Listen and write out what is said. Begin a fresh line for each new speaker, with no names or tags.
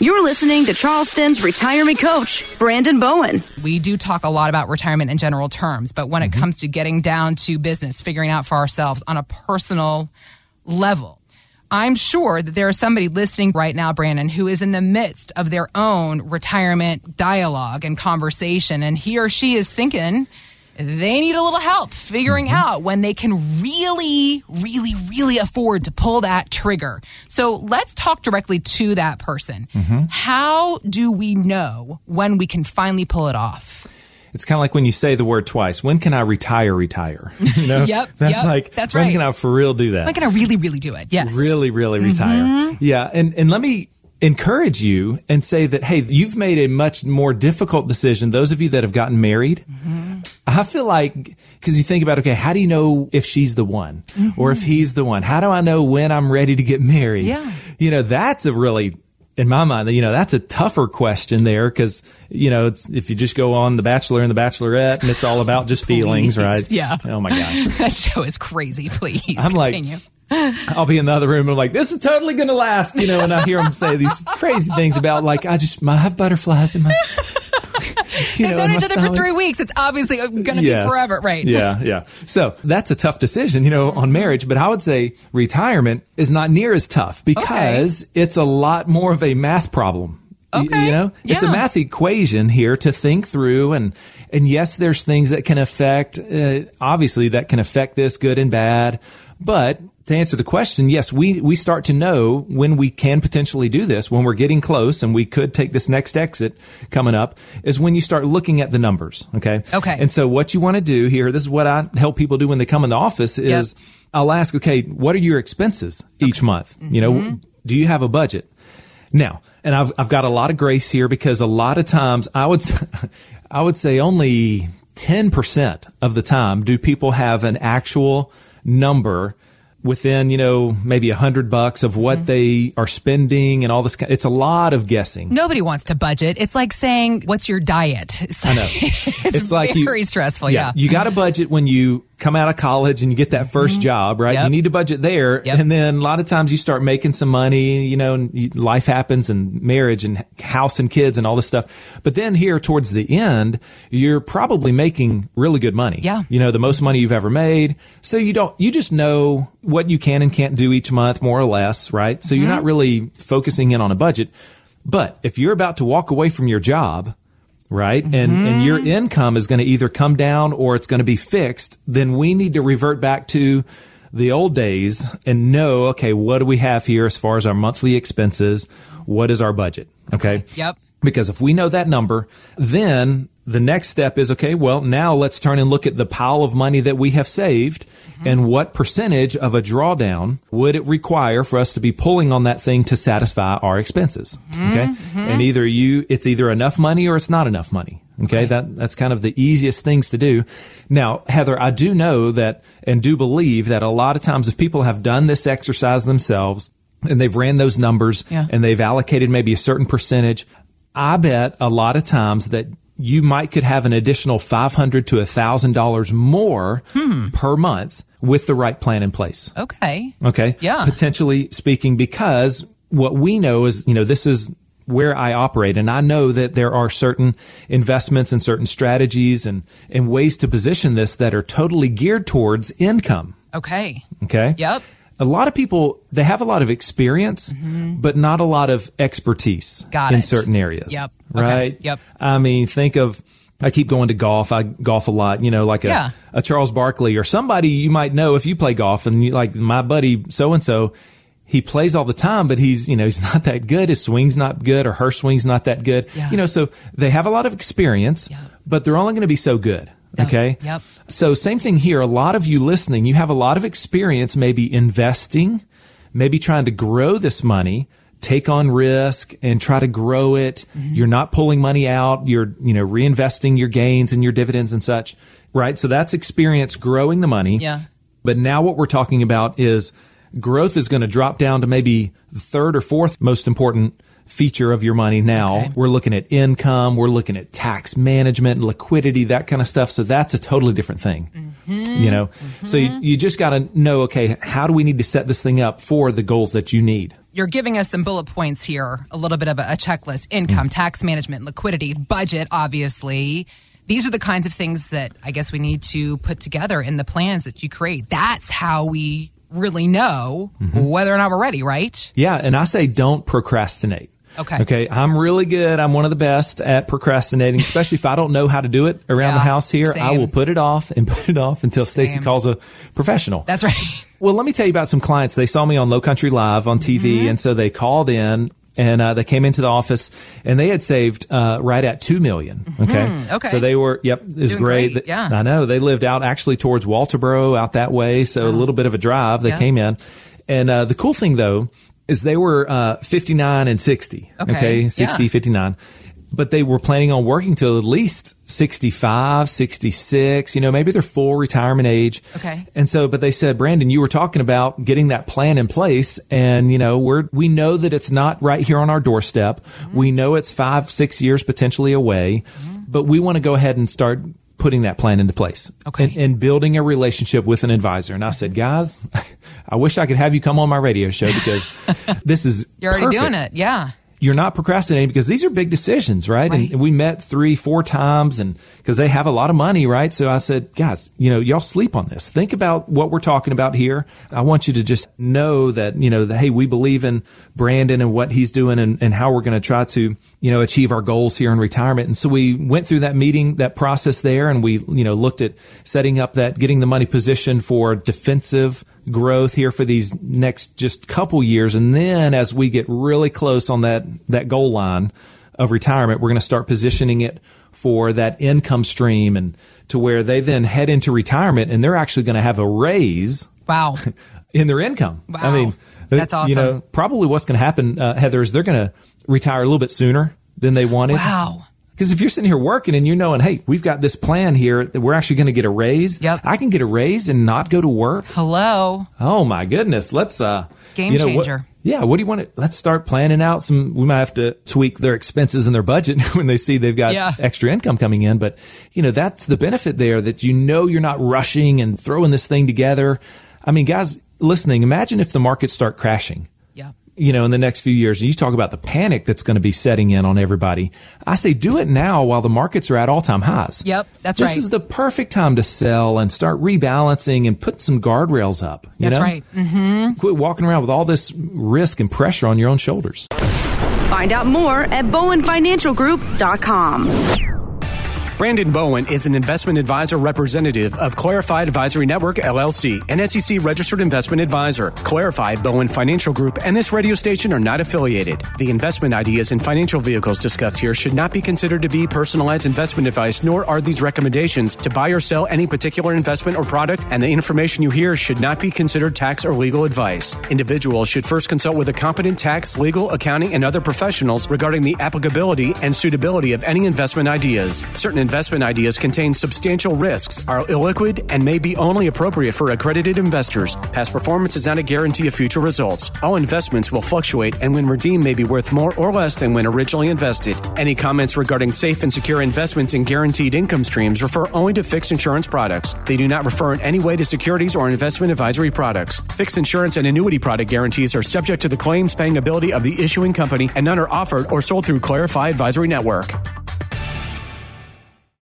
You're listening to Charleston's retirement coach, Brandon Bowen.
We do talk a lot about retirement in general terms, but when it mm-hmm. comes to getting down to business, figuring out for ourselves on a personal level, I'm sure that there is somebody listening right now, Brandon, who is in the midst of their own retirement dialogue and conversation, and he or she is thinking, they need a little help figuring
Mm-hmm.
out when they can really, really, really afford to pull that trigger. So let's talk directly to that person.
Mm-hmm.
How do we know when we can finally pull it off?
It's kind of like when you say the word twice. When can I retire? Retire. You know,
Yep,
That's
yep,
like
that's right.
When can I for real do that?
When can I really, really do it? Yes.
really, really retire.
Mm-hmm.
Yeah. And, and let me encourage you and say that, hey, you've made a much more difficult decision. Those of you that have gotten married,
Mm-hmm.
I feel like, cause you think about, okay, how do you know if she's the one or if mm-hmm. he's the one? How do I know when I'm ready to get married?
Yeah.
You know, that's a really, in my mind, you know, that's a tougher question there because, you know, it's, if you just go on The Bachelor and The Bachelorette and it's all about just feelings, right?
Yeah.
Oh my gosh.
that show is crazy. Please
I'm like, I'll be in the other room and I'm like, this is totally going to last, you know, and I hear them say these crazy things about like, I just, I have butterflies in my,
They've known each other for three weeks. It's obviously going to
Yes.
be forever, right?
Yeah, yeah. So that's a tough decision, you know, on marriage, but I would say retirement is not near as tough because it's a lot more of a math problem.
Okay.
You know, it's a math equation here to think through and, and yes, there's things that can affect, uh, obviously that can affect this good and bad, but to answer the question, yes, we, we start to know when we can potentially do this, when we're getting close and we could take this next exit coming up is when you start looking at the numbers. Okay.
Okay.
And so what you want to do here, this is what I help people do when they come in the office is I'll ask, okay, what are your expenses each month? You know, mm-hmm. do you have a budget? Now, and I've, I've got a lot of grace here because a lot of times I would, I would say only 10% of the time do people have an actual number within, you know, maybe a hundred bucks of what mm-hmm. they are spending and all this. kind It's a lot of guessing.
Nobody wants to budget. It's like saying, "What's your diet?" It's,
I know.
it's,
like you-
very stressful. Yeah.
You got a budget when you come out of college and you get that 1st job, right?
Mm-hmm. Yep.
You need to budget there.
Yep.
And then a lot of times you start making some money, you know, and life happens and marriage and house and kids and all this stuff. But then here towards the end, you're probably making really good money.
Yeah.
You know, the most money you've ever made. So you don't, you just know what you can and can't do each month, more or less, right? So
Mm-hmm.
you're not really focusing in on a budget. But if you're about to walk away from your job, right? And and your mm-hmm. income is going to either come down or it's going to be fixed, then we need to revert back to the old days and know, okay, what do we have here as far as our monthly expenses? What is our budget? Okay.
Yep.
Because if we know that number, then the next step is okay, well, now let's turn and look at the pile of money that we have saved and what percentage of a drawdown would it require for us to be pulling on that thing to satisfy our expenses. Okay. Mm-hmm. And either you, it's either enough money or it's not enough money. Okay. That, that's kind of the easiest things to do. Now, Heather, I do know that and do believe that a lot of times if people have done this exercise themselves, and they've ran those numbers
Yeah.
and they've allocated maybe a certain percentage. I bet a lot of times that you might could have an additional 500 to $1,000 more
Hmm.
per month with the right plan in place.
Okay.
Okay.
Yeah.
Potentially speaking, because what we know is, you know, this is where I operate and I know that there are certain investments and certain strategies and, and ways to position this that are totally geared towards income.
Okay.
Okay.
Yep.
A lot of people, they have a lot of experience, but not a lot of expertise
Mm-hmm. Got
in
it.
certain areas.
Yep. Okay.
Right.
Yep.
I mean, think of, I keep going to golf. I golf a lot, you know, like a,
Yeah.
a Charles Barkley or somebody you might know if you play golf and you like my buddy so and so, he plays all the time, but he's, you know, he's not that good. His swing's not good or her swing's not that good.
Yeah.
You know, so they have a lot of experience,
Yeah.
but they're only going to be so good. Okay.
Yep.
So same thing here. A lot of you listening, you have a lot of experience, maybe investing, maybe trying to grow this money, take on risk and try to grow it.
Mm-hmm.
You're not pulling money out. You're, you know, reinvesting your gains and your dividends and such. Right. So that's experience growing the money.
Yeah.
But now what we're talking about is growth is going to drop down to maybe the third or fourth most important feature of your money now.
Okay.
We're looking at income, we're looking at tax management, liquidity, that kind of stuff. So that's a totally different thing. Mm-hmm. You know, so you, mm-hmm. you just got to know, okay, how do we need to set this thing up for the goals that you need?
you're giving us some bullet points here, a little bit of a, a checklist income, mm. tax management, liquidity, budget, obviously. These are the kinds of things that I guess we need to put together in the plans that you create. That's how we really know mm-hmm. whether or not we're ready, right?
Yeah, and I say don't procrastinate.
Okay.
Okay. I'm really good. I'm one of the best at procrastinating, especially if I don't know how to do it around
Yeah,
the house here. I will put it off and put it off until Stacy calls a professional.
That's right.
Well, let me tell you about some clients. They saw me on Lowcountry Live on TV,
Mm-hmm.
and so they called in and uh, they came into the office and they had saved uh, right at two million. Okay,
Mm-hmm. okay.
So they were. Yep, it was great.
great, yeah.
I know they lived out actually towards Walterboro, out that way. So a little bit of a drive. They
Yeah.
came in, and uh, the cool thing though is they were uh, 59 and 60.
Okay.
60,
Yeah.
59. But they were planning on working till at least 65, 66, you know, maybe they're full retirement age.
Okay.
And so, but they said, Brandon, you were talking about getting that plan in place. And, you know, we're, we know that it's not right here on our doorstep. We know it's five, six years potentially away, but we want to go ahead and start putting that plan into place
Okay.
and, and building a relationship with an advisor. And I said, guys, I wish I could have you come on my radio show because this is
You're already
perfect
doing it. Yeah.
You're not procrastinating because these are big decisions, right?
Right.
And we met three, four times and because they have a lot of money, right? So I said, guys, you know, y'all sleep on this. Think about what we're talking about here. I want you to just know that, you know, that, hey, we believe in Brandon and what he's doing and, and how we're going to try to, you know, achieve our goals here in retirement. And so we went through that meeting, that process there, and we, you know, looked at setting up that, getting the money positioned for defensive growth here for these next just couple years. And then as we get really close on that, that goal line of retirement, we're going to start positioning it for that income stream and to where they then head into retirement and they're actually going to have a raise
Wow.
in their income.
Wow.
I mean,
That's awesome.
You know, probably what's going to happen, uh, Heather, is they're going to retire a little bit sooner than they wanted.
Wow.
Because if you're sitting here working and you're knowing, hey, we've got this plan here that we're actually going to get a raise.
Yep.
I can get a raise and not go to work.
Hello.
Oh my goodness. Let's, uh,
Game
you know, what-
changer.
yeah. What do you want to, let's start planning out some, we might have to tweak their expenses and their budget when they see they've got
Yeah.
extra income coming in. But, you know, that's the benefit there that you know you're not rushing and throwing this thing together. I mean, guys listening, imagine if the markets start crashing. You know, in the next few years. And you talk about the panic that's going to be setting in on everybody. I say do it now while the markets are at all time highs.
Yep, that's
this
right.
is the perfect time to sell and start rebalancing and put some guardrails up. You
That's
know?
right. Mm-hmm.
Quit walking around with all this risk and pressure on your own shoulders.
Find out more at bowenfinancialgroup.com.
Brandon Bowen is an investment advisor representative of Clarified Advisory Network LLC, an SEC registered investment advisor. Clarified Bowen Financial Group and this radio station are not affiliated. The investment ideas and financial vehicles discussed here should not be considered to be personalized investment advice, nor are these recommendations to buy or sell any particular investment or product, and the information you hear should not be considered tax or legal advice. Individuals should first consult with a competent tax, legal, accounting, and other professionals regarding the applicability and suitability of any investment ideas. Certain investment ideas contain substantial risks, are illiquid, and may be only appropriate for accredited investors. Past performance is not a guarantee of future results. All investments will fluctuate and when redeemed may be worth more or less than when originally invested. Any comments regarding safe and secure investments in guaranteed income streams refer only to fixed insurance products. They do not refer in any way to securities or investment advisory products. Fixed insurance and annuity product guarantees are subject to the claims paying ability of the issuing company and none are offered or sold through Clarify Advisory Network.